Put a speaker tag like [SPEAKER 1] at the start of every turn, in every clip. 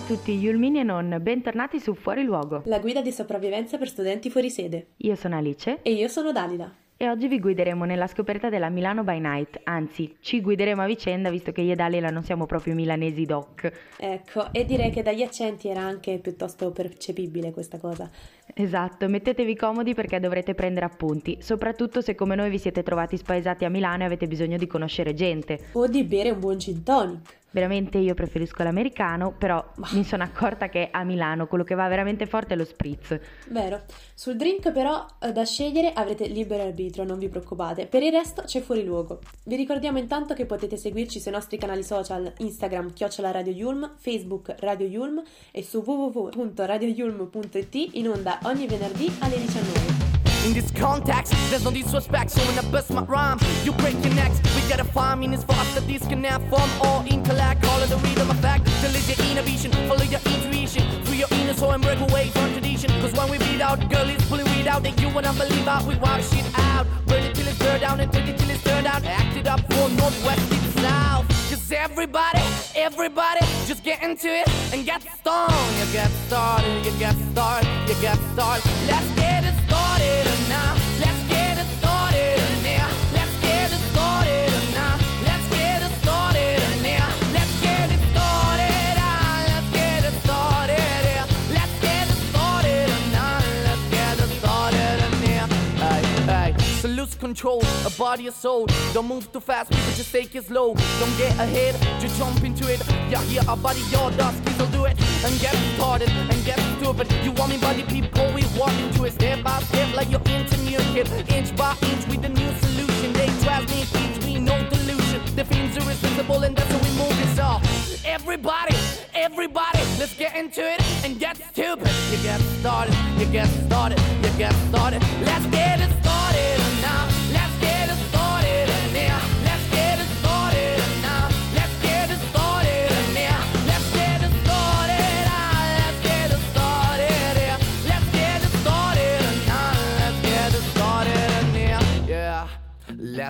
[SPEAKER 1] A tutti, Yulmini e non, bentornati su Fuori Luogo.
[SPEAKER 2] La guida di sopravvivenza per studenti fuori sede.
[SPEAKER 1] Io sono Alice
[SPEAKER 2] E io sono Dalila.
[SPEAKER 1] e oggi vi guideremo nella scoperta della Milano by Night, anzi, ci guideremo a vicenda visto che io e Dalila non siamo proprio milanesi doc.
[SPEAKER 2] Ecco, e direi che dagli accenti era anche piuttosto percepibile questa cosa.
[SPEAKER 1] Esatto, mettetevi comodi perché dovrete prendere appunti, soprattutto se come noi vi siete trovati spaesati a Milano e avete bisogno di conoscere gente.
[SPEAKER 2] O di bere un buon gin tonic.
[SPEAKER 1] Veramente io preferisco l'americano, però mi sono accorta che a Milano quello che va veramente forte è lo spritz.
[SPEAKER 2] Vero. Sul drink però eh, da scegliere avrete libero arbitro, non vi preoccupate. Per il resto c'è fuori luogo. Vi ricordiamo intanto che potete seguirci sui nostri canali social Instagram chiocciola Radio Yulm, Facebook Radio Yulm e su www.radioyulm.it in onda ogni venerdì alle 19.
[SPEAKER 3] In this context, there's no disrespect, so when I bust my rhyme, you break your necks. We gotta find minutes for us to disconnect from all intellect, all of the rhythm effect. Delete your inhibition, follow your intuition, free your inner soul and break away from tradition. Cause when we beat out, girl it's pulling weed out, and you wanna believe out, we wild shit out. Burn it till it's burned down and take it till it's turned out. Act it up for northwest, it's south. Cause everybody, everybody, just get into it and get stoned. You get started, you get started, you get started. Let's get it started control of body your soul. Don't move too fast, people just take it slow. Don't get ahead, just jump into it. Yeah, yeah, our body, your dust, please do it. And get started and get stupid. You want me body people, we walk into it step by step like you're new. Inch by inch with the new solution. They transmit things, we no delusion. The fiends are irresistible and that's how we move it all. Everybody, everybody, let's get into it and get stupid. You get started, you get started, you get started. Let's get it started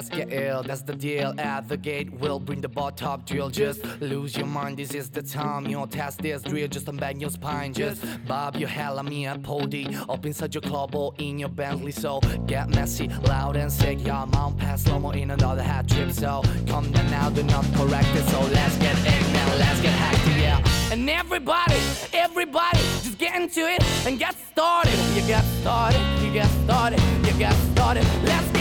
[SPEAKER 3] Let's get ill, that's the deal. At the gate, we'll bring the bar top drill. Just lose your mind, this is the time. Your test this drill, just unbend your spine. Just bob your hell at me at Pody. Up inside your club or in your Bentley. So get messy, loud and sick. Your mount pass slow in another hat trip. So come down now, do not correct it. So let's get now, let's get hacked, yeah. And everybody, everybody, just get into it and get started. You get started, you get started, you get started. Let's get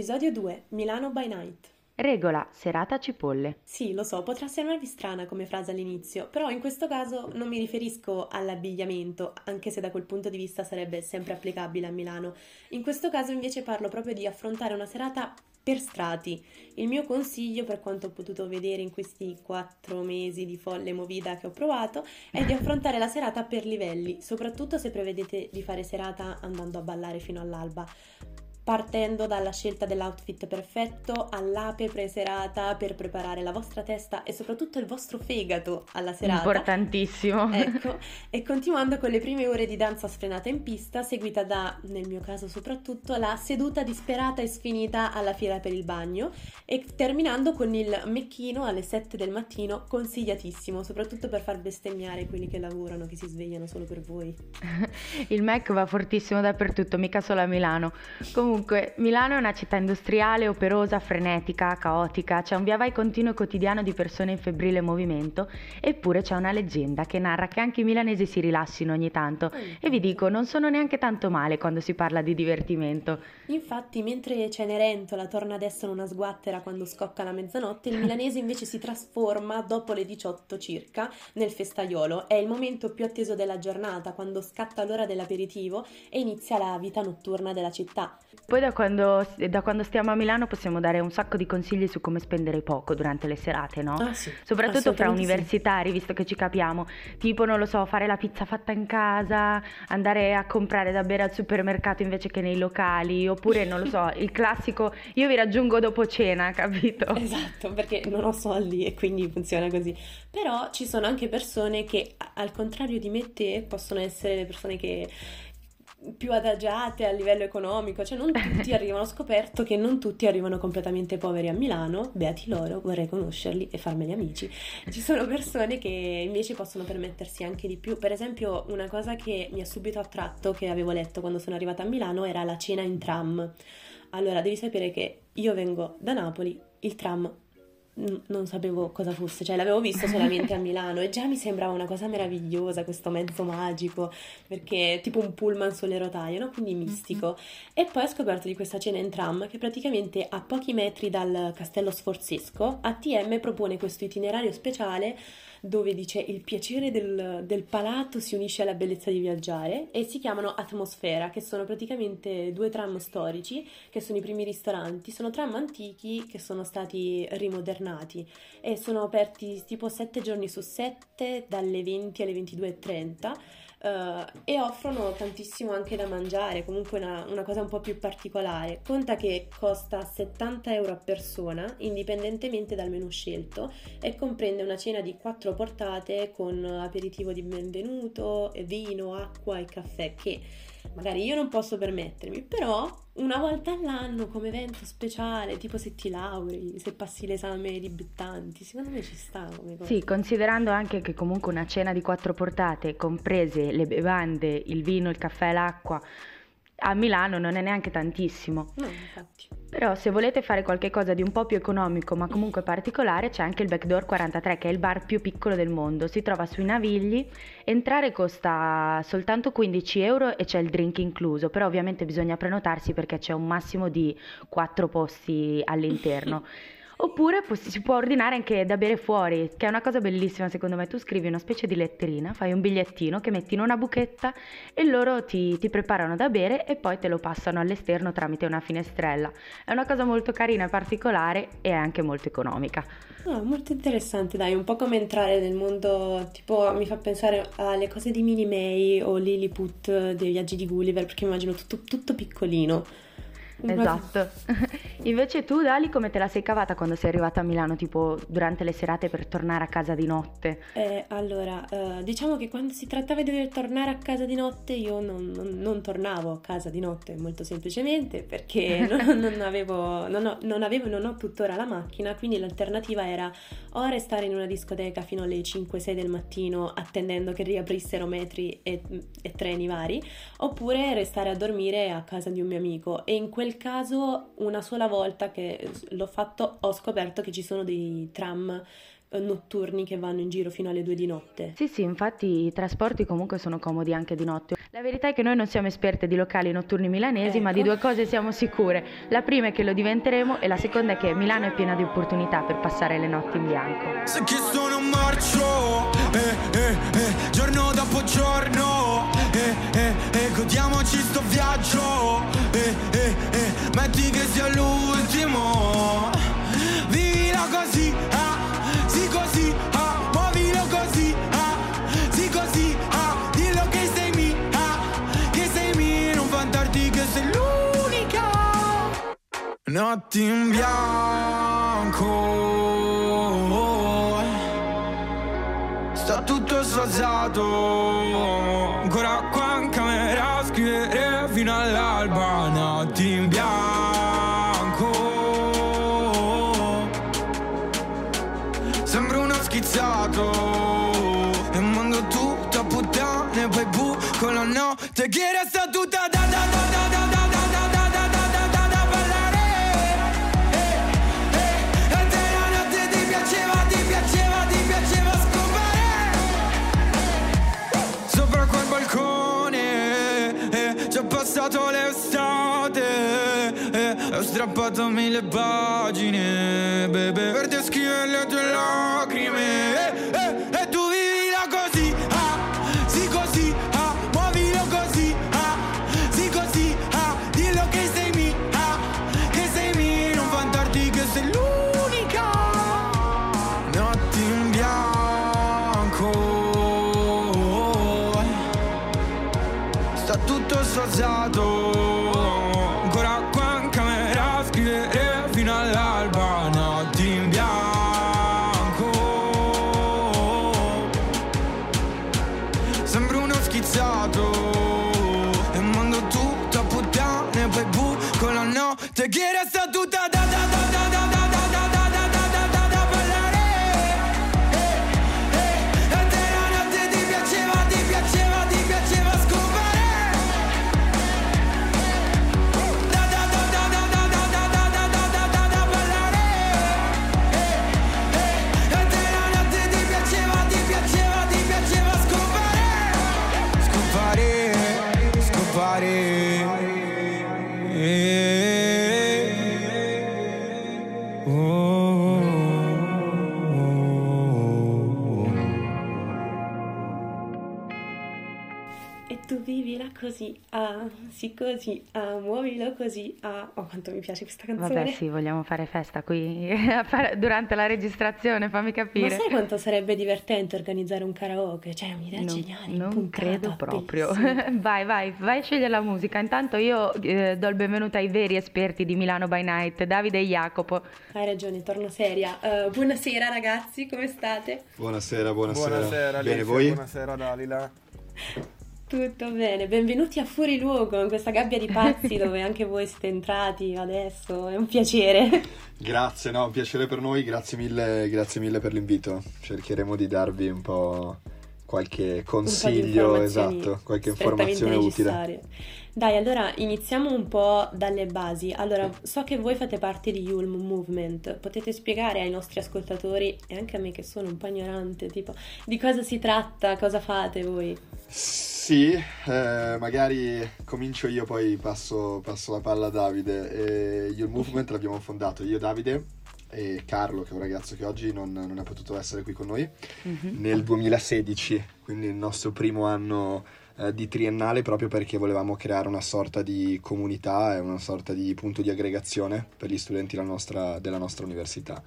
[SPEAKER 2] Episodio 2. Milano by Night.
[SPEAKER 1] Regola, serata cipolle.
[SPEAKER 2] Sì, lo so, potrà sembrarvi strana come frase all'inizio, però in questo caso non mi riferisco all'abbigliamento, anche se da quel punto di vista sarebbe sempre applicabile a Milano. In questo caso invece parlo proprio di affrontare una serata per strati. Il mio consiglio, per quanto ho potuto vedere in questi quattro mesi di folle movida che ho provato, è di affrontare la serata per livelli, soprattutto se prevedete di fare serata andando a ballare fino all'alba. Partendo dalla scelta dell'outfit perfetto all'ape preserata per preparare la vostra testa e soprattutto il vostro fegato alla serata.
[SPEAKER 1] Importantissimo.
[SPEAKER 2] Ecco, e continuando con le prime ore di danza sfrenata in pista, seguita da, nel mio caso soprattutto, la seduta disperata e sfinita alla fila per il bagno e terminando con il mecchino alle 7 del mattino, consigliatissimo, soprattutto per far bestemmiare quelli che lavorano, che si svegliano solo per voi.
[SPEAKER 1] Il Mac va fortissimo dappertutto, mica solo a Milano. Comunque, Comunque, Milano è una città industriale, operosa, frenetica, caotica, c'è un via vai continuo e quotidiano di persone in febbrile movimento, eppure c'è una leggenda che narra che anche i milanesi si rilassino ogni tanto. E vi dico, non sono neanche tanto male quando si parla di divertimento.
[SPEAKER 2] Infatti, mentre Cenerentola torna ad essere una sguattera quando scocca la mezzanotte, il milanese invece si trasforma dopo le 18 circa nel festaiolo. È il momento più atteso della giornata, quando scatta l'ora dell'aperitivo e inizia la vita notturna della città.
[SPEAKER 1] Poi da quando, da quando, stiamo a Milano possiamo dare un sacco di consigli su come spendere poco durante le serate, no?
[SPEAKER 2] Ah, sì,
[SPEAKER 1] Soprattutto fra universitari, visto che ci capiamo. Tipo, non lo so, fare la pizza fatta in casa, andare a comprare da bere al supermercato invece che nei locali, oppure, non lo so, il classico io vi raggiungo dopo cena, capito?
[SPEAKER 2] Esatto, perché non ho soldi e quindi funziona così. Però ci sono anche persone che, al contrario di me te, possono essere le persone che più adagiate a livello economico, cioè non tutti arrivano, ho scoperto che non tutti arrivano completamente poveri a Milano, beati loro, vorrei conoscerli e farmeli amici. Ci sono persone che invece possono permettersi anche di più, per esempio una cosa che mi ha subito attratto, che avevo letto quando sono arrivata a Milano, era la cena in tram. Allora, devi sapere che io vengo da Napoli, il tram non sapevo cosa fosse, cioè l'avevo visto solamente a Milano e già mi sembrava una cosa meravigliosa questo mezzo magico, perché è tipo un pullman sulle rotaie, no? Quindi mistico. Mm-hmm. E poi ho scoperto di questa cena in tram che praticamente a pochi metri dal castello sforzesco ATM propone questo itinerario speciale dove dice il piacere del, del, palato si unisce alla bellezza di viaggiare e si chiamano Atmosfera, che sono praticamente due tram storici, che sono i primi ristoranti, sono tram antichi che sono stati rimodernati e sono aperti tipo 7 giorni su 7 dalle 20 alle 22.30 Uh, e offrono tantissimo anche da mangiare, comunque una, una, cosa un po' più particolare. Conta che costa 70 euro a persona, indipendentemente dal menù scelto, e comprende una cena di 4 portate con aperitivo di benvenuto, vino, acqua e caffè, che magari io non posso permettermi, però una volta all'anno come evento speciale, tipo se ti lauri, se passi l'esame di Bettanti, secondo me ci sta come cosa.
[SPEAKER 1] Sì, considerando anche che comunque una cena di quattro portate, comprese le bevande, il vino, il caffè e l'acqua, a Milano non è neanche tantissimo.
[SPEAKER 2] No, infatti.
[SPEAKER 1] Però se volete fare qualcosa di un po' più economico ma comunque particolare c'è anche il Backdoor 43 che è il bar più piccolo del mondo, si trova sui Navigli, entrare costa soltanto 15 euro e c'è il drink incluso, però ovviamente bisogna prenotarsi perché c'è un massimo di 4 posti all'interno. Oppure si può ordinare anche da bere fuori, che è una cosa bellissima secondo me. Tu scrivi una specie di letterina, fai un bigliettino che metti in una buchetta e loro ti, ti preparano da bere e poi te lo passano all'esterno tramite una finestrella. È una cosa molto carina particolare e anche molto economica.
[SPEAKER 2] Oh, molto interessante, dai, un po' come entrare nel mondo, tipo mi fa pensare alle cose di Minnie May o Lilliput dei viaggi di Gulliver, perché immagino tutto, tutto piccolino.
[SPEAKER 1] Esatto. Invece tu, Dali, come te la sei cavata quando sei arrivata a Milano, tipo durante le serate per tornare a casa di notte?
[SPEAKER 2] Eh, allora, uh, diciamo che quando si trattava di dover tornare a casa di notte, io non, non, non tornavo a casa di notte molto semplicemente perché non, non, avevo, non, ho, non avevo non ho tuttora la macchina, quindi l'alternativa era o restare in una discoteca fino alle 5-6 del mattino attendendo che riaprissero metri e, e treni vari, oppure restare a dormire a casa di un mio amico. E in quel quel caso una sola volta che l'ho fatto ho scoperto che ci sono dei tram eh, notturni che vanno in giro fino alle due di notte.
[SPEAKER 1] Sì, sì, infatti i trasporti comunque sono comodi anche di notte. La verità è che noi non siamo esperte di locali notturni milanesi, ecco. ma di due cose siamo sicure. La prima è che lo diventeremo e la seconda è che Milano è piena di opportunità per passare le notti in bianco.
[SPEAKER 4] Se che sono in marcio, eh, eh, eh, giorno dopo giorno, eh, eh, eh, godiamoci sto viaggio, notti in bianco. Sta tutto sfazzato. Ancora qua in camera a scrivere fino all'alba. Notti in bianco. Sembro uno schizzato. E mando tutto a puttane Poi bu con la notte. Che resta strappato mille pagine, bebe, per descrivere le tue lacrime. E, e, e tu vivila così, ah, sì così, ah, muovilo così, ah, sì così, ah, dillo che sei mia, ah, che sei mia, non vantarti che sei l'unica. Notti in bianco, sta tutto salzato.
[SPEAKER 2] Così, ah, sì così, ah, muovilo così, ah. Oh, quanto mi piace questa canzone.
[SPEAKER 1] Vabbè, sì, vogliamo fare festa qui durante la registrazione, fammi
[SPEAKER 2] Ma
[SPEAKER 1] capire.
[SPEAKER 2] sai quanto sarebbe divertente organizzare un karaoke? Cioè, un'idea
[SPEAKER 1] Non,
[SPEAKER 2] geniale,
[SPEAKER 1] non
[SPEAKER 2] puntata,
[SPEAKER 1] credo proprio. Vai, vai, vai a scegliere la musica. Intanto io eh, do il benvenuto ai veri esperti di Milano by Night, Davide e Jacopo.
[SPEAKER 2] Hai ragione, torno seria. Eh, buonasera ragazzi, come state?
[SPEAKER 5] Buonasera, buonasera.
[SPEAKER 6] Buonasera,
[SPEAKER 5] Bene, voi?
[SPEAKER 6] buonasera Dalila.
[SPEAKER 2] Tutto bene, benvenuti a Fuori Luogo, in questa gabbia di pazzi dove anche voi siete entrati adesso, è un piacere.
[SPEAKER 5] Grazie, no, un piacere per noi, grazie mille, grazie mille per l'invito. Cercheremo di darvi un po' qualche consiglio,
[SPEAKER 2] informazioni
[SPEAKER 5] esatto, qualche informazione utile.
[SPEAKER 2] Dai, allora iniziamo un po' dalle basi. Allora, so che voi fate parte di Yulm Movement, potete spiegare ai nostri ascoltatori e anche a me che sono un po' ignorante, tipo, di cosa si tratta, cosa fate voi?
[SPEAKER 5] Sì, eh, magari comincio io, poi passo, passo la palla a Davide. E io il movement l'abbiamo fondato io, Davide, e Carlo, che è un ragazzo che oggi non, non è potuto essere qui con noi, nel 2016, quindi il nostro primo anno eh, di triennale, proprio perché volevamo creare una sorta di comunità e una sorta di punto di aggregazione per gli studenti della nostra, della nostra università.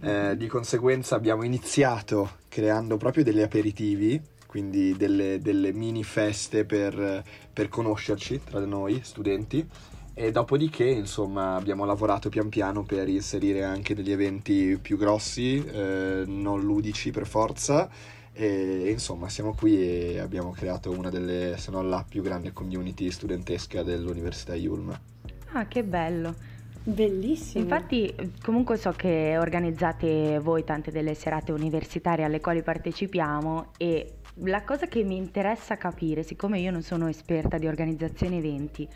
[SPEAKER 5] Eh, di conseguenza abbiamo iniziato creando proprio degli aperitivi, quindi delle, delle mini feste per, per conoscerci tra noi studenti e dopodiché insomma abbiamo lavorato pian piano per inserire anche degli eventi più grossi, eh, non ludici per forza e insomma siamo qui e abbiamo creato una delle, se non la più grande community studentesca dell'Università Yulm.
[SPEAKER 1] Ah, che bello.
[SPEAKER 2] Bellissimo.
[SPEAKER 1] Infatti, comunque so che organizzate voi tante delle serate universitarie alle quali partecipiamo e la cosa che mi interessa capire, siccome io non sono esperta di organizzazione eventi,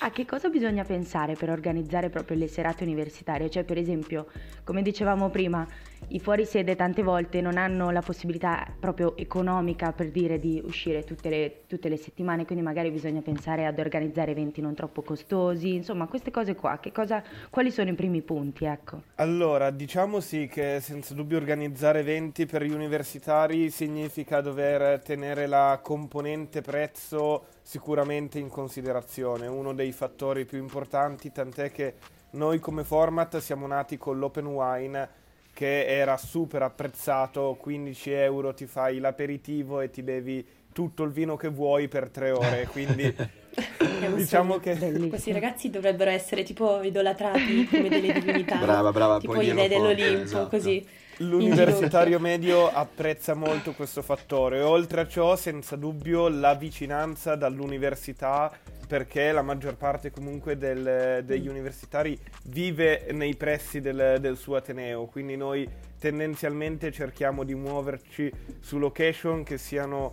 [SPEAKER 1] a che cosa bisogna pensare per organizzare proprio le serate universitarie? Cioè, per esempio, come dicevamo prima, i fuorisede tante volte non hanno la possibilità proprio economica per dire di uscire tutte le, tutte le settimane, quindi magari bisogna pensare ad organizzare eventi non troppo costosi, insomma, queste cose qua, cosa, quali sono i primi punti, ecco?
[SPEAKER 6] Allora, diciamo sì che senza dubbio organizzare eventi per gli universitari significa dover tenere la componente prezzo sicuramente in considerazione, uno dei fattori più importanti, tant'è che noi come format siamo nati con l'open wine che era super apprezzato, 15 euro ti fai l'aperitivo e ti bevi tutto il vino che vuoi per tre ore, quindi diciamo che
[SPEAKER 1] Bellissimo.
[SPEAKER 2] Questi ragazzi dovrebbero essere tipo idolatrati come delle divinità.
[SPEAKER 5] Brava, brava,
[SPEAKER 2] Tipo
[SPEAKER 5] puoi
[SPEAKER 2] gli dei
[SPEAKER 5] dirlo forte,
[SPEAKER 2] dell'Olimpo,
[SPEAKER 5] esatto.
[SPEAKER 2] così.
[SPEAKER 6] L'universitario medio apprezza molto questo fattore. Oltre a ciò, senza dubbio, la vicinanza dall'università, perché la maggior parte comunque del- degli universitari vive nei pressi del, del suo Ateneo, quindi noi tendenzialmente cerchiamo di muoverci su location che siano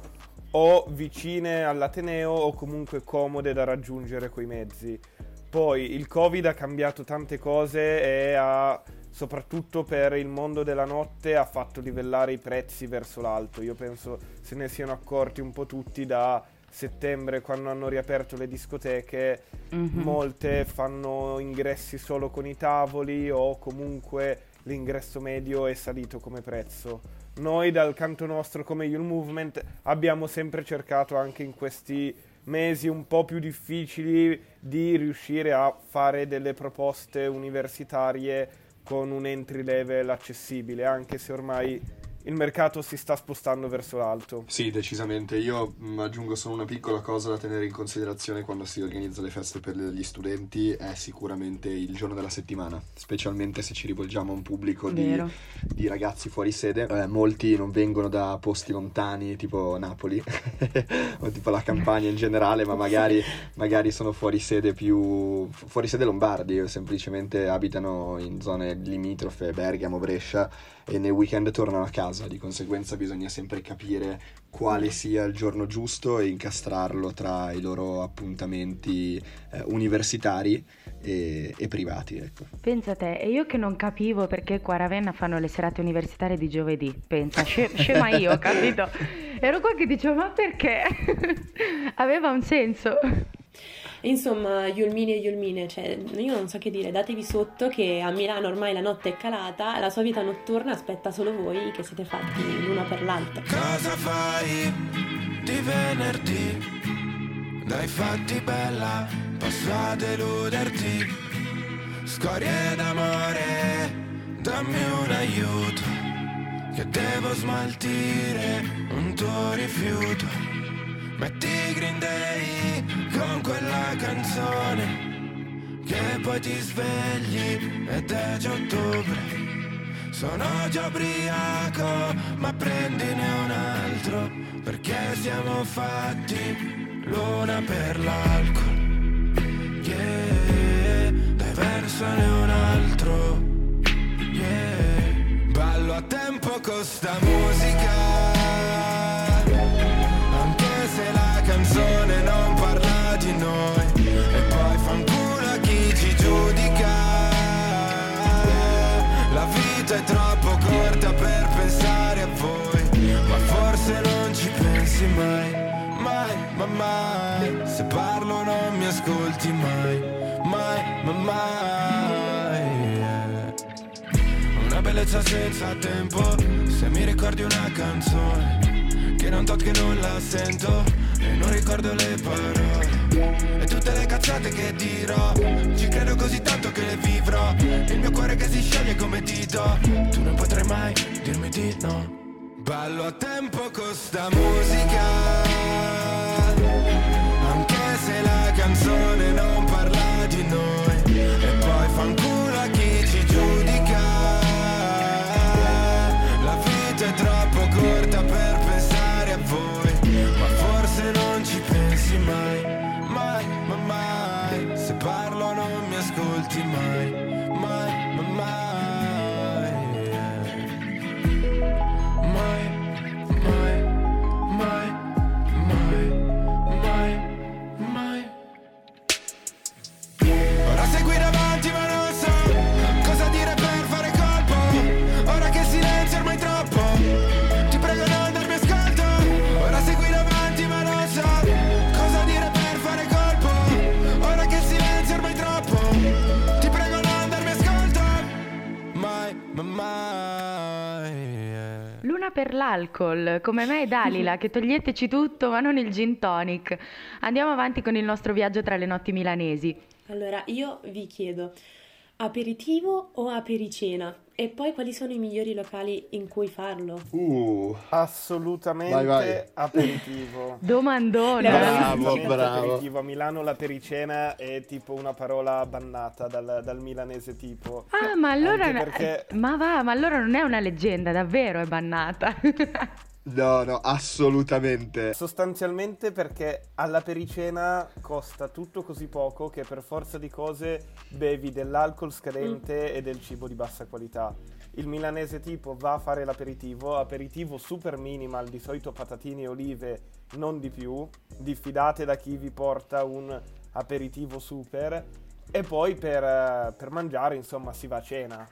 [SPEAKER 6] o vicine all'Ateneo o comunque comode da raggiungere coi mezzi. Poi il Covid ha cambiato tante cose e ha, soprattutto per il mondo della notte, ha fatto livellare i prezzi verso l'alto. Io penso se ne siano accorti un po' tutti da settembre quando hanno riaperto le discoteche,
[SPEAKER 1] Mhm.
[SPEAKER 6] molte fanno ingressi solo con i tavoli o comunque l'ingresso medio è salito come prezzo. Noi dal canto nostro come Youth Movement abbiamo sempre cercato anche in questi mesi un po' più difficili di riuscire a fare delle proposte universitarie con un entry level accessibile, anche se ormai il mercato si sta spostando verso l'alto.
[SPEAKER 5] Sì, decisamente. Io mh, aggiungo solo una piccola cosa da tenere in considerazione quando si organizza le feste per gli studenti, è sicuramente il giorno della settimana, specialmente se ci rivolgiamo a un pubblico di, di ragazzi fuori sede. Eh, molti non vengono da posti lontani, tipo Napoli, o tipo la campagna in generale, ma magari, magari sono fuori sede più... fu- fuori sede lombardi, o semplicemente abitano in zone limitrofe, Bergamo, Brescia, e nel weekend tornano a casa, di conseguenza bisogna sempre capire quale sia il giorno giusto e incastrarlo tra i loro appuntamenti eh, universitari e, e privati. Ecco.
[SPEAKER 1] Pensa te, e io che non capivo perché qua a Ravenna fanno le serate universitarie di giovedì. Pensa, sce- scema io, capito? Ero qua che dicevo, ma perché? Aveva un senso.
[SPEAKER 2] Insomma, Yulmini e Yulmine, cioè, io non so che dire, datevi sotto che a Milano ormai la notte è calata, la sua vita notturna aspetta solo voi che siete fatti l'una per l'altra.
[SPEAKER 7] Cosa fai di venerdì? Dai fatti bella, posso deluderti. Scorie d'amore, dammi un aiuto. Che devo smaltire un tuo rifiuto. Metti Green Day con quella canzone. Che poi ti svegli ed è già ottobre. Sono già ubriaco, ma prendine un altro, perché siamo fatti l'una per l'alcol. Yeah, dai versane un altro. Yeah, ballo a tempo con sta musica. Bellezza senza tempo, se mi ricordi una canzone, che non tocchi non la sento, e non ricordo le parole. E tutte le cazzate che dirò Ci credo così tanto che le vivrò. Il mio cuore che si scioglie come dito Tu non potrai mai dirmi di no. Ballo a tempo con sta musica Anche se la canzone non parla
[SPEAKER 1] l'alcol, come me e Dalila, che toglieteci tutto ma non il gin tonic. Andiamo avanti con il nostro viaggio tra le notti milanesi.
[SPEAKER 2] Allora, io vi chiedo, aperitivo o apericena? E poi quali sono i migliori locali in cui farlo?
[SPEAKER 5] Uh,
[SPEAKER 6] Assolutamente
[SPEAKER 5] Vai, vai.
[SPEAKER 6] aperitivo.
[SPEAKER 1] Domandone.
[SPEAKER 5] Bravo, bravo.
[SPEAKER 6] aperitivo. A Milano la pericena è tipo una parola bannata dal, dal milanese tipo.
[SPEAKER 1] Ah, ma allora...
[SPEAKER 6] Perché-
[SPEAKER 1] Ma va, ma allora non è una leggenda, davvero è bannata.
[SPEAKER 5] no, no, assolutamente.
[SPEAKER 6] Sostanzialmente perché alla pericena costa tutto così poco che per forza di cose bevi dell'alcol scadente e del cibo di bassa qualità. Il milanese tipo va a fare l'aperitivo, aperitivo super minimal, di solito patatine e olive, non di più. Diffidate da chi vi porta un aperitivo super. E poi per, eh, per mangiare, insomma, si va a cena.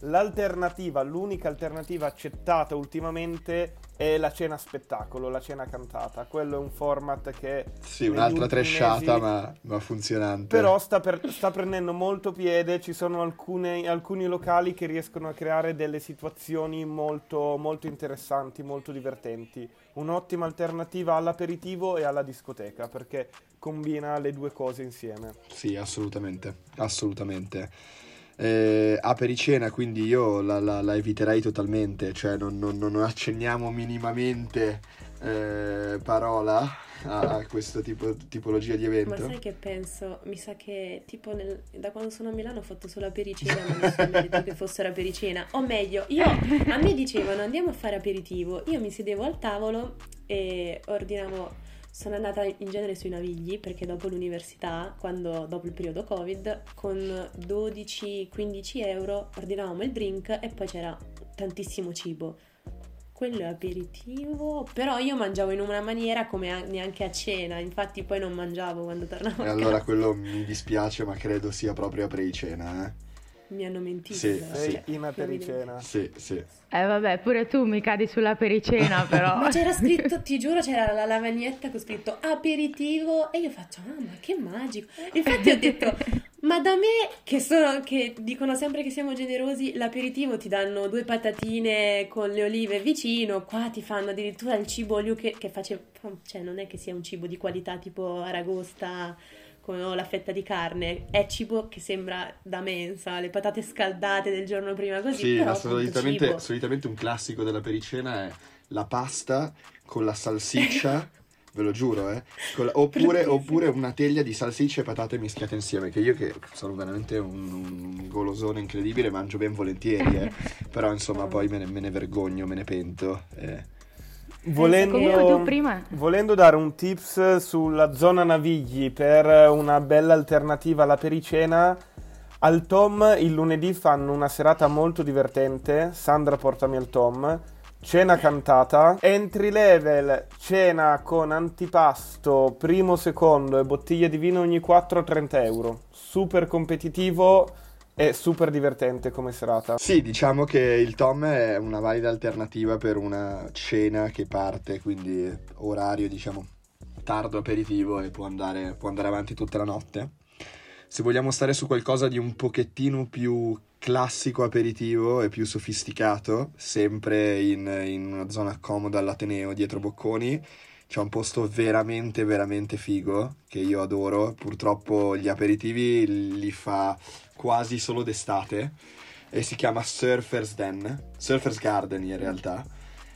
[SPEAKER 6] L'alternativa, l'unica alternativa accettata ultimamente è la cena spettacolo, la cena cantata. Quello è un format che...
[SPEAKER 5] Sì, un'altra tresciata,
[SPEAKER 6] mesi-
[SPEAKER 5] ma, ma funzionante.
[SPEAKER 6] Però sta, per- sta prendendo molto piede, ci sono alcune- alcuni locali che riescono a creare delle situazioni molto, molto interessanti, molto divertenti. Un'ottima alternativa all'aperitivo e alla discoteca, perché combina le due cose insieme.
[SPEAKER 5] Sì, assolutamente, assolutamente. Eh, apericena, quindi io la, la- la eviterei totalmente, cioè non, non- non accenniamo minimamente eh, parola a, questo tipo, tipologia di
[SPEAKER 2] Ma
[SPEAKER 5] evento.
[SPEAKER 2] sai che penso? Mi sa che tipo nel- da quando sono a Milano ho fatto solo apericena, ma nessuno mi ha detto che fossero apericena. O meglio, io a me dicevano andiamo a fare aperitivo. Io mi sedevo al tavolo e ordinavo. Sono andata in genere sui navigli perché dopo l'università, quando, dopo il periodo Covid, con 12-15 euro ordinavamo il drink e poi c'era tantissimo cibo. Quello è aperitivo, però io mangiavo in una maniera come a- neanche a cena, infatti poi non mangiavo quando tornavo
[SPEAKER 5] E
[SPEAKER 2] a
[SPEAKER 5] allora
[SPEAKER 2] casa.
[SPEAKER 5] quello mi dispiace, ma credo sia proprio apericena, eh.
[SPEAKER 2] Mi hanno mentito.
[SPEAKER 5] Sì,
[SPEAKER 2] però,
[SPEAKER 6] Sei
[SPEAKER 2] cioè,
[SPEAKER 6] in apericena.
[SPEAKER 5] Sì, sì.
[SPEAKER 1] Eh vabbè, pure tu mi cadi sulla pericena però.
[SPEAKER 2] Ma c'era scritto, ti giuro, c'era la lavagnetta con scritto aperitivo e io faccio, ah, ma che magico. Infatti ho detto, ma da me che, sono, che dicono sempre che siamo generosi, l'aperitivo ti danno due patatine con le olive vicino, qua ti fanno addirittura il cibo olio che, che face, cioè non è che sia un cibo di qualità tipo aragosta con la fetta di carne, è cibo che sembra da mensa, le patate scaldate del giorno prima così,
[SPEAKER 5] Sì, ma solitamente, solitamente un classico della pericena è la pasta con la salsiccia, ve lo giuro, eh. la- oppure, oppure una teglia di salsicce e patate mischiate insieme, che io che sono veramente un, un golosone incredibile, mangio ben volentieri, eh. Però insomma poi me ne, me ne vergogno, me ne pento. eh.
[SPEAKER 6] Volendo,
[SPEAKER 1] tu prima...
[SPEAKER 6] volendo dare un tips sulla zona Navigli per una bella alternativa alla pericena, al Tom il lunedì fanno una serata molto divertente. Sandra portami al Tom. Cena cantata, entry level, cena con antipasto, primo, secondo e bottiglia di vino ogni 4 a 30 euro. Super competitivo e super divertente come serata.
[SPEAKER 5] Sì, diciamo che il Tom è una valida alternativa per una cena che parte, quindi orario, diciamo, tardo aperitivo e può andare, può andare avanti tutta la notte. Se vogliamo stare su qualcosa di un pochettino più classico aperitivo e più sofisticato, sempre in, in una zona comoda all'Ateneo dietro Bocconi, c'è un posto veramente, veramente figo che io adoro. Purtroppo gli aperitivi li fa quasi solo d'estate e si chiama Surfers Den, Surfers Garden in realtà.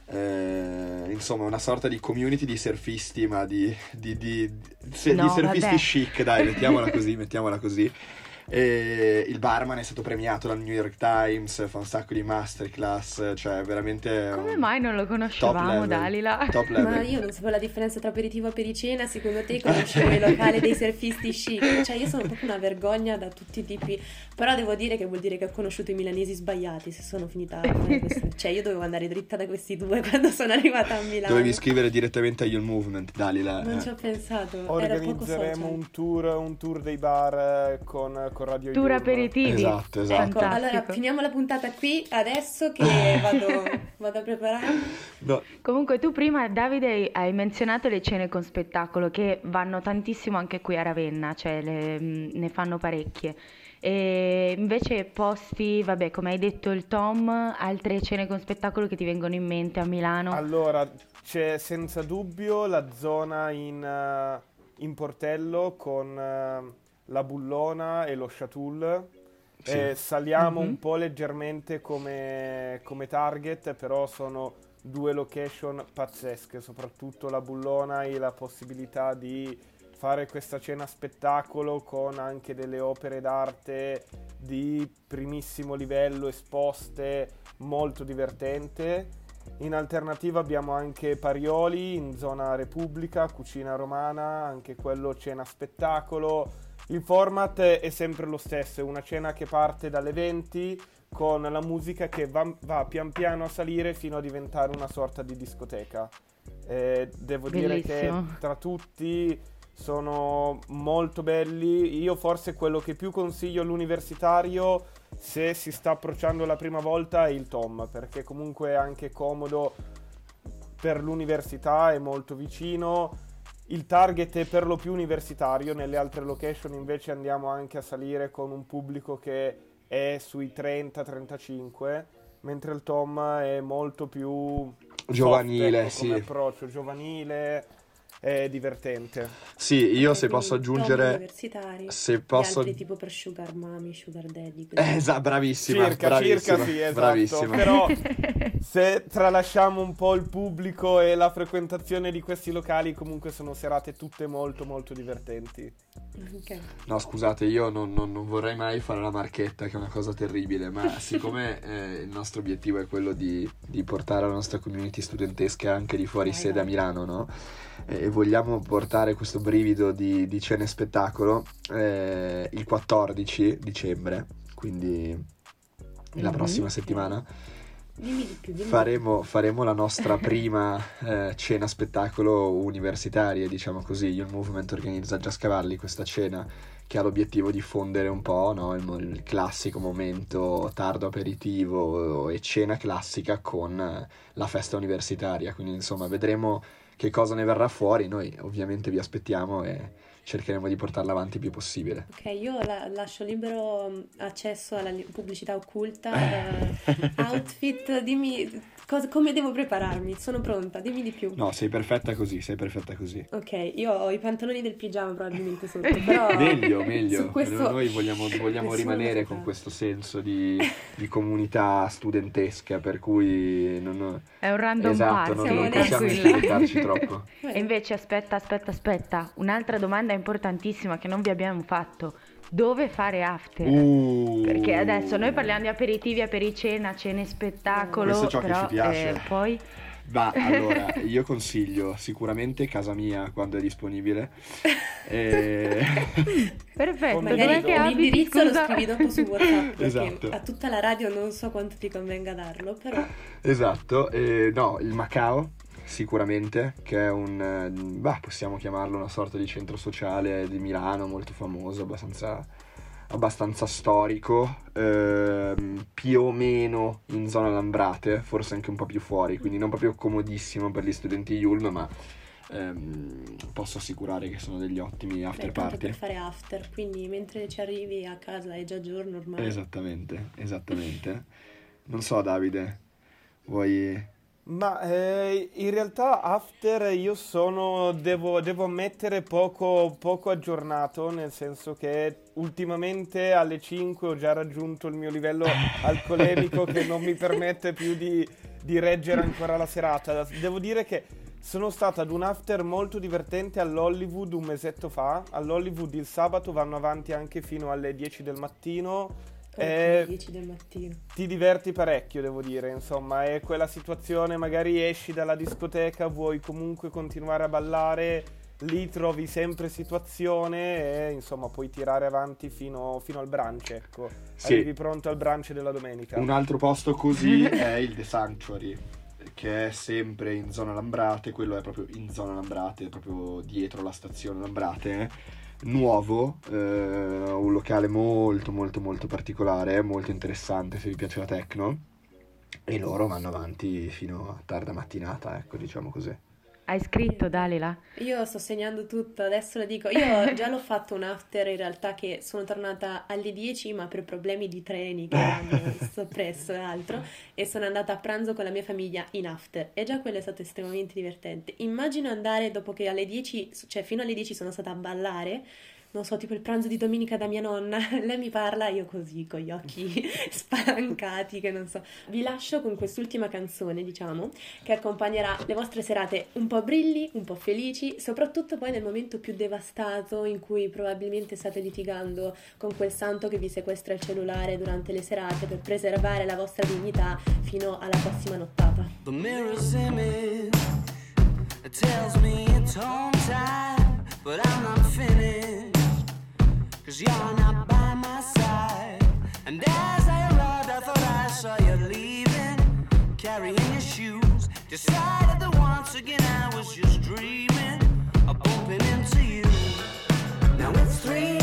[SPEAKER 5] Eh, insomma, una sorta di community di surfisti, ma di, di, di, se- di
[SPEAKER 1] No,
[SPEAKER 5] surfisti
[SPEAKER 1] vabbè.
[SPEAKER 5] chic, dai, mettiamola così, mettiamola così. E il barman è stato premiato dal New York Times, fa un sacco di masterclass, cioè veramente...
[SPEAKER 1] Come mai non lo
[SPEAKER 5] top
[SPEAKER 1] conoscevamo,
[SPEAKER 5] level.
[SPEAKER 1] Dalila?
[SPEAKER 5] Top level.
[SPEAKER 2] Ma io non sapevo la differenza tra aperitivo e pericena, secondo te conoscevo il locale dei surfisti chic? Cioè io sono proprio una vergogna da tutti i tipi, però devo dire che vuol dire che ho conosciuto i milanesi sbagliati se sono finita a fare questo. Cioè io dovevo andare dritta da questi due quando sono arrivata a Milano.
[SPEAKER 5] Dovevi scrivere direttamente a Youth Movement, Dalila.
[SPEAKER 2] Non
[SPEAKER 5] eh.
[SPEAKER 2] ci ho pensato, era poco
[SPEAKER 6] Organizzeremo un tour, un tour dei bar eh, con, con Radio
[SPEAKER 1] Tour aperitivi.
[SPEAKER 5] Esatto, esatto.
[SPEAKER 2] Ecco,
[SPEAKER 1] Fantastico.
[SPEAKER 2] allora finiamo la puntata qui adesso che vado, vado a preparare.
[SPEAKER 5] No,
[SPEAKER 1] Comunque tu prima, Davide, hai menzionato le cene con spettacolo che vanno tantissimo anche qui a Ravenna, cioè le- mh, ne fanno parecchie. E invece posti, vabbè, come hai detto il Tom, altre cene con spettacolo che ti vengono in mente a Milano?
[SPEAKER 6] Allora, c'è senza dubbio la zona in, eh, in Portello con eh, la Bullona e lo Chatul.
[SPEAKER 5] Sì.
[SPEAKER 6] Saliamo
[SPEAKER 1] Mhm.
[SPEAKER 6] un po' leggermente come, come target, però sono due location pazzesche, soprattutto la Bullona e la possibilità di fare questa cena spettacolo con anche delle opere d'arte di primissimo livello esposte, molto divertente. In alternativa abbiamo anche Parioli in zona Repubblica, cucina romana, anche quello cena spettacolo. Il format è sempre lo stesso, è una cena che parte dalle 20 con la musica che va, va pian piano a salire fino a diventare una sorta di discoteca. Eh, devo dire che
[SPEAKER 1] Bellissimo.
[SPEAKER 6] tra tutti sono molto belli. Io forse quello che più consiglio all'universitario se si sta approcciando la prima volta è il Tom, perché comunque è anche comodo per l'università è molto vicino. Il target è per lo più universitario, nelle altre location invece andiamo anche a salire con un pubblico che è sui 30-35, mentre il Tom è molto più
[SPEAKER 5] Giovanile,
[SPEAKER 6] soft, ecco,
[SPEAKER 5] sì.
[SPEAKER 6] approccio, giovanile e divertente.
[SPEAKER 5] Sì, io se posso aggiungere...
[SPEAKER 2] universitari,
[SPEAKER 5] Se posso...
[SPEAKER 2] altri tipo per sugar mommy, sugar daddy. così.
[SPEAKER 5] Eh, esatto, bravissima,
[SPEAKER 6] Circa,
[SPEAKER 5] bravissima,
[SPEAKER 6] circa sì, esatto.
[SPEAKER 5] bravissima.
[SPEAKER 6] Però se tralasciamo un po' il pubblico e la frequentazione di questi locali, comunque sono serate tutte molto molto divertenti.
[SPEAKER 5] No, scusate, io non, non- non vorrei mai fare la marchetta, che è una cosa terribile, ma siccome eh, il nostro obiettivo è quello di, di portare la nostra community studentesca anche di fuori sede a Milano, no? E vogliamo portare questo brivido di, di cene e spettacolo eh, il 14 dicembre, quindi la
[SPEAKER 1] Mhm.
[SPEAKER 5] prossima settimana.
[SPEAKER 2] Dimmi di più, dimmi
[SPEAKER 5] Faremo, faremo la nostra prima eh, cena spettacolo universitaria, diciamo così. Youth Movement organizza già Scavalli questa cena che ha l'obiettivo di fondere un po' no, il, il classico momento tardo aperitivo e cena classica con eh, la festa universitaria. Quindi insomma vedremo che cosa ne verrà fuori. Noi ovviamente vi aspettiamo e cercheremo di portarla avanti il più possibile.
[SPEAKER 2] Ok, io la- lascio libero mm, accesso alla li- pubblicità occulta. eh, outfit, dimmi cosa- come devo prepararmi. Sono pronta, dimmi di più.
[SPEAKER 5] No, sei perfetta così, sei perfetta così.
[SPEAKER 2] Ok, io ho i pantaloni del pigiama probabilmente sotto, però
[SPEAKER 5] Meglio, meglio.
[SPEAKER 2] questo
[SPEAKER 5] Noi vogliamo, vogliamo rimanere con questo senso di, di comunità studentesca, per cui non,
[SPEAKER 1] È un random
[SPEAKER 5] esatto, non, non
[SPEAKER 2] siamo
[SPEAKER 5] possiamo insultarci troppo.
[SPEAKER 1] E invece aspetta, aspetta, aspetta, un'altra domanda importantissima che non vi abbiamo fatto. Dove fare after?
[SPEAKER 5] Uh,
[SPEAKER 1] Perché adesso noi parliamo di aperitivi, apericena, cene spettacolo,
[SPEAKER 5] Questo è ciò che
[SPEAKER 1] però
[SPEAKER 5] ci piace.
[SPEAKER 1] eh, poi
[SPEAKER 5] Ma allora, io consiglio sicuramente casa mia quando è disponibile. E...
[SPEAKER 1] perfetto,
[SPEAKER 6] Come
[SPEAKER 1] dov'è
[SPEAKER 6] vedo.
[SPEAKER 1] che abiti?
[SPEAKER 2] l'indirizzo lo scrivi dopo su WhatsApp, perché
[SPEAKER 5] Esatto.
[SPEAKER 2] a tutta la radio non so quanto ti convenga darlo, però
[SPEAKER 5] Esatto, e no, il Macao sicuramente, che è un, eh, bah, possiamo chiamarlo una sorta di centro sociale di Milano, molto famoso, abbastanza, abbastanza storico, ehm, più o meno in zona Lambrate, forse anche un po' più fuori, quindi non proprio comodissimo per gli studenti Yulm, ma ehm, posso assicurare che sono degli ottimi after
[SPEAKER 2] beh,
[SPEAKER 5] party.
[SPEAKER 2] per fare after, quindi mentre ci arrivi a casa è già giorno ormai.
[SPEAKER 5] Esattamente, esattamente. Non so Davide, vuoi...
[SPEAKER 6] Ma eh, in realtà After io sono, devo, devo ammettere, poco, poco aggiornato, nel senso che ultimamente alle 5 ho già raggiunto il mio livello alcolemico che non mi permette più di, di reggere ancora la serata. Devo dire che sono stato ad un after molto divertente all'Hollywood un mesetto fa. All'Hollywood il sabato vanno avanti anche fino alle 10 del mattino. E
[SPEAKER 2] alle 10 del mattino.
[SPEAKER 6] ti diverti parecchio, devo dire, insomma, è quella situazione, magari esci dalla discoteca, vuoi comunque continuare a ballare, lì trovi sempre situazione e insomma puoi tirare avanti fino, fino al brunch, ecco.
[SPEAKER 5] Sì.
[SPEAKER 6] Arrivi pronto al brunch della domenica.
[SPEAKER 5] Un altro posto così è il The Sanctuary, che è sempre in zona Lambrate, quello è proprio in zona Lambrate, proprio dietro la stazione Lambrate. Nuovo, eh, un locale molto molto molto particolare, molto interessante se vi piace la techno. E loro vanno avanti fino a tarda mattinata, ecco, diciamo così.
[SPEAKER 1] Hai scritto, Dalila?
[SPEAKER 2] Io sto segnando tutto, adesso lo dico. Io già l'ho fatto un after in realtà che sono tornata alle 10 ma per problemi di treni che hanno soppresso e altro e sono andata a pranzo con la mia famiglia in after e già quello è stato estremamente divertente. Immagino andare dopo che alle 10, cioè fino alle 10 sono stata a ballare, non so, tipo il pranzo di domenica da mia nonna, lei mi parla, io così con gli occhi spalancati che non so. Vi lascio con quest'ultima canzone, diciamo, che accompagnerà le vostre serate un po' brilli, un po' felici, soprattutto poi nel momento più devastato in cui probabilmente state litigando con quel santo che vi sequestra il cellulare durante le serate per preservare la vostra dignità fino alla prossima nottata.
[SPEAKER 8] The mirror's image tells me it's home time, but I'm not finished. Cause you're not by my side. And as I arrived, I thought I saw you leaving, carrying your shoes. Decided that once again I was just dreaming of into you. Now it's three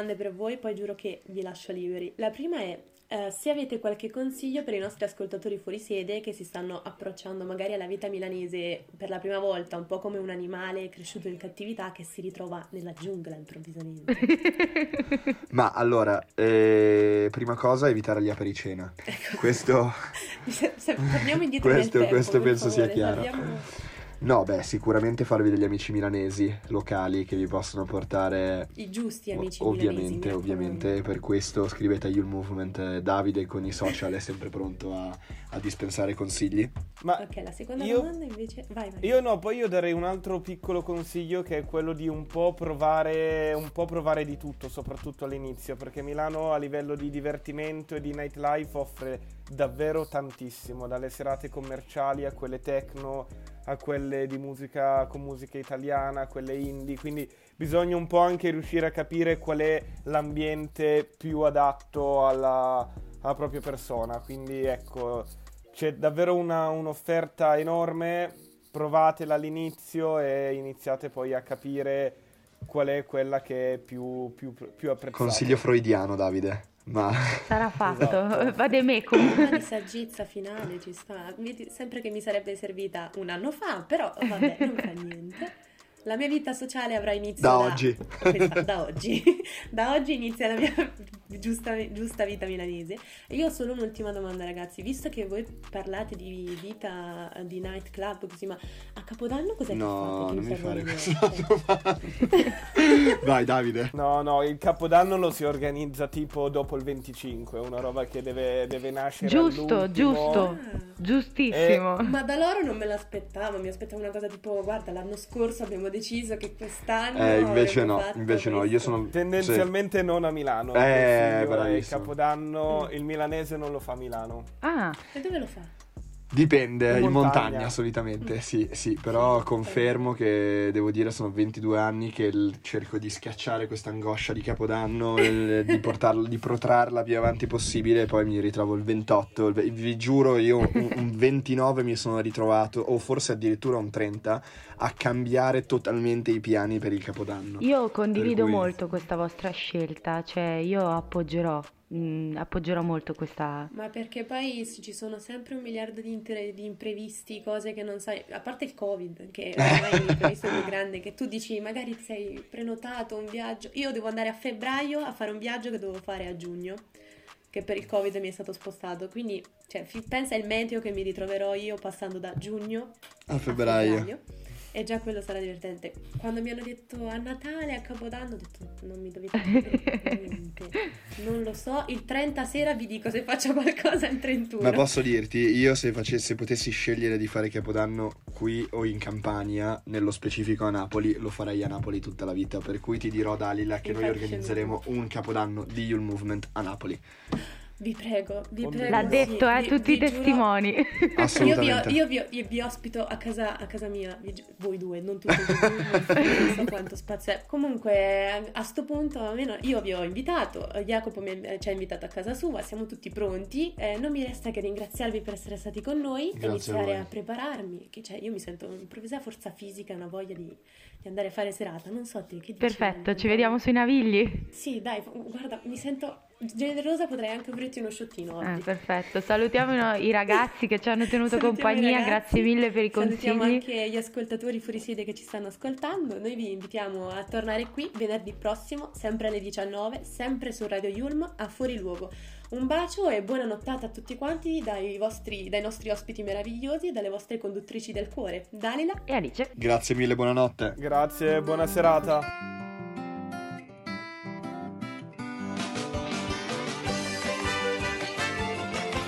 [SPEAKER 2] domande per voi, poi giuro che vi lascio liberi. La prima è eh, se avete qualche consiglio per i nostri ascoltatori fuori sede che si stanno approcciando magari alla vita milanese per la prima volta, un po' come un animale cresciuto in cattività che si ritrova nella giungla improvvisamente.
[SPEAKER 5] Ma allora, eh, prima cosa, evitare gli apericena. Questo,
[SPEAKER 2] Se- se- torniamo indietro
[SPEAKER 5] questo,
[SPEAKER 2] tempo,
[SPEAKER 5] questo penso sia
[SPEAKER 2] favore,
[SPEAKER 5] chiaro.
[SPEAKER 2] parliamo-
[SPEAKER 5] No, beh, sicuramente farvi degli amici milanesi locali che vi possono portare
[SPEAKER 2] I giusti
[SPEAKER 5] O-
[SPEAKER 2] amici
[SPEAKER 5] ovviamente,
[SPEAKER 2] milanesi, mi
[SPEAKER 5] ovviamente,
[SPEAKER 2] raccomando.
[SPEAKER 5] per questo scrivete a Youth Movement. eh, Davide con i social è sempre pronto a, a dispensare consigli.
[SPEAKER 6] Ma
[SPEAKER 2] Ok, la seconda
[SPEAKER 6] io-
[SPEAKER 2] domanda invece... Vai, vai.
[SPEAKER 6] Io no, poi io darei un altro piccolo consiglio che è quello di un po' provare, un po' provare di tutto, soprattutto all'inizio, perché Milano a livello di divertimento e di nightlife offre davvero tantissimo, dalle serate commerciali a quelle techno, a quelle di musica con musica italiana, a quelle indie, quindi bisogna un po' anche riuscire a capire qual è l'ambiente più adatto alla, alla propria persona, quindi ecco, c'è davvero una- un'offerta enorme, provatela all'inizio e iniziate poi a capire qual è quella che è più, più, più apprezzata.
[SPEAKER 5] Consiglio freudiano, Davide. Ma
[SPEAKER 1] Sarà fatto.
[SPEAKER 6] Esatto.
[SPEAKER 1] Va de me comunque.
[SPEAKER 2] Una di saggezza finale ci sta. Sempre che mi sarebbe servita un anno fa, però vabbè, non fa niente. La mia vita sociale avrà inizio
[SPEAKER 5] Da
[SPEAKER 2] da,
[SPEAKER 5] oggi.
[SPEAKER 2] Questa- da oggi. da oggi inizia la mia giusta, giusta vita milanese. E io ho solo un'ultima domanda, ragazzi. Visto che voi parlate di vita di nightclub, così, ma a Capodanno cos'è
[SPEAKER 5] no,
[SPEAKER 2] che
[SPEAKER 5] non mi
[SPEAKER 2] fate? Che
[SPEAKER 5] fare
[SPEAKER 2] niente?
[SPEAKER 5] domanda. Vai, Davide.
[SPEAKER 6] No, no, il capodanno lo si organizza tipo dopo il 25, una roba che deve, deve nascere
[SPEAKER 1] Giusto,
[SPEAKER 6] all'ultimo.
[SPEAKER 1] giusto.
[SPEAKER 2] Ah.
[SPEAKER 1] Giustissimo.
[SPEAKER 2] Ma da loro non me l'aspettavo, mi aspettavo una cosa tipo, guarda, l'anno scorso abbiamo deciso che quest'anno...
[SPEAKER 5] Eh, invece no, invece no, io sono...
[SPEAKER 6] Tendenzialmente non a Milano.
[SPEAKER 5] Eh,
[SPEAKER 6] il
[SPEAKER 5] bravissimo.
[SPEAKER 6] capodanno, il milanese non lo fa a Milano.
[SPEAKER 1] Ah,
[SPEAKER 2] E dove lo fa?
[SPEAKER 5] Dipende,
[SPEAKER 6] In
[SPEAKER 5] in montagna,
[SPEAKER 6] montagna.
[SPEAKER 5] solitamente, sì, sì, però confermo che devo dire sono 22 anni che il- cerco di schiacciare questa angoscia di Capodanno, il- di, portarla, di protrarla più avanti possibile e poi mi ritrovo il 28, il vi giuro io un, un 29 mi sono ritrovato, o forse addirittura un 30, a cambiare totalmente i piani per il Capodanno.
[SPEAKER 1] io condivido
[SPEAKER 5] cui-
[SPEAKER 1] molto questa vostra scelta, cioè io appoggerò, mm, appoggerò molto questa...
[SPEAKER 2] Ma perché poi ci sono sempre un miliardo di, inter- di imprevisti, cose che non sai, a parte il Covid, che ormai è l'imprevisto più grande, che tu dici magari ti sei prenotato un viaggio, io devo andare a febbraio a fare un viaggio che dovevo fare a giugno, che per il Covid mi è stato spostato, quindi cioè, pensa al meteo che mi ritroverò io passando da giugno
[SPEAKER 5] A febbraio.
[SPEAKER 2] E già quello sarà divertente. Quando mi hanno detto a Natale, a Capodanno, ho detto non mi dovete dire niente. Non lo so. Il 30 sera vi dico se faccio qualcosa il 31.
[SPEAKER 5] Ma posso dirti, io se, facessi, se potessi scegliere di fare Capodanno qui o in Campania, nello specifico a Napoli, lo farei a Napoli tutta la vita. Per cui ti dirò, Dalila, che noi
[SPEAKER 2] Infatti,
[SPEAKER 5] organizzeremo un Capodanno di Yule Movement a Napoli.
[SPEAKER 2] Vi prego, vi prego.
[SPEAKER 1] L'ha detto, eh,
[SPEAKER 2] vi-
[SPEAKER 1] tutti
[SPEAKER 2] vi
[SPEAKER 1] i testimoni.
[SPEAKER 2] Io vi,
[SPEAKER 5] Assolutamente.
[SPEAKER 2] io vi- io vi ospito a casa, a casa mia, vi gi- voi due, non tutti e due, non so quanto spazio è. Comunque, a sto punto, almeno io vi ho invitato, eh, Jacopo mi ci ha invitato a casa sua, siamo tutti pronti. eh, non mi resta che ringraziarvi per essere stati con noi,
[SPEAKER 5] Grazie a
[SPEAKER 2] iniziare
[SPEAKER 5] voi.
[SPEAKER 2] a, prepararmi. Che, cioè, io mi sento un'improvvisa forza fisica, una voglia di, di andare a fare serata. Non so te, che dici?
[SPEAKER 1] Perfetto, ci vediamo sui Navigli.
[SPEAKER 2] Sì, dai, guarda, mi sento generosa, potrei anche offrirti uno sciottino oggi.
[SPEAKER 1] Eh, perfetto, salutiamo i ragazzi che ci hanno tenuto
[SPEAKER 2] Salutiamo
[SPEAKER 1] compagnia, grazie mille per i
[SPEAKER 2] Salutiamo
[SPEAKER 1] consigli.
[SPEAKER 2] anche gli ascoltatori fuori sede che ci stanno ascoltando. Noi vi invitiamo a tornare qui venerdì prossimo, sempre alle 19, sempre su Radio Yulm a Fuori Luogo. Un bacio e buona nottata a tutti quanti dai, vostri, dai nostri ospiti meravigliosi e dalle vostre conduttrici del cuore, Dalila.
[SPEAKER 1] E Alice.
[SPEAKER 5] Grazie mille, buonanotte.
[SPEAKER 6] Grazie, buona serata.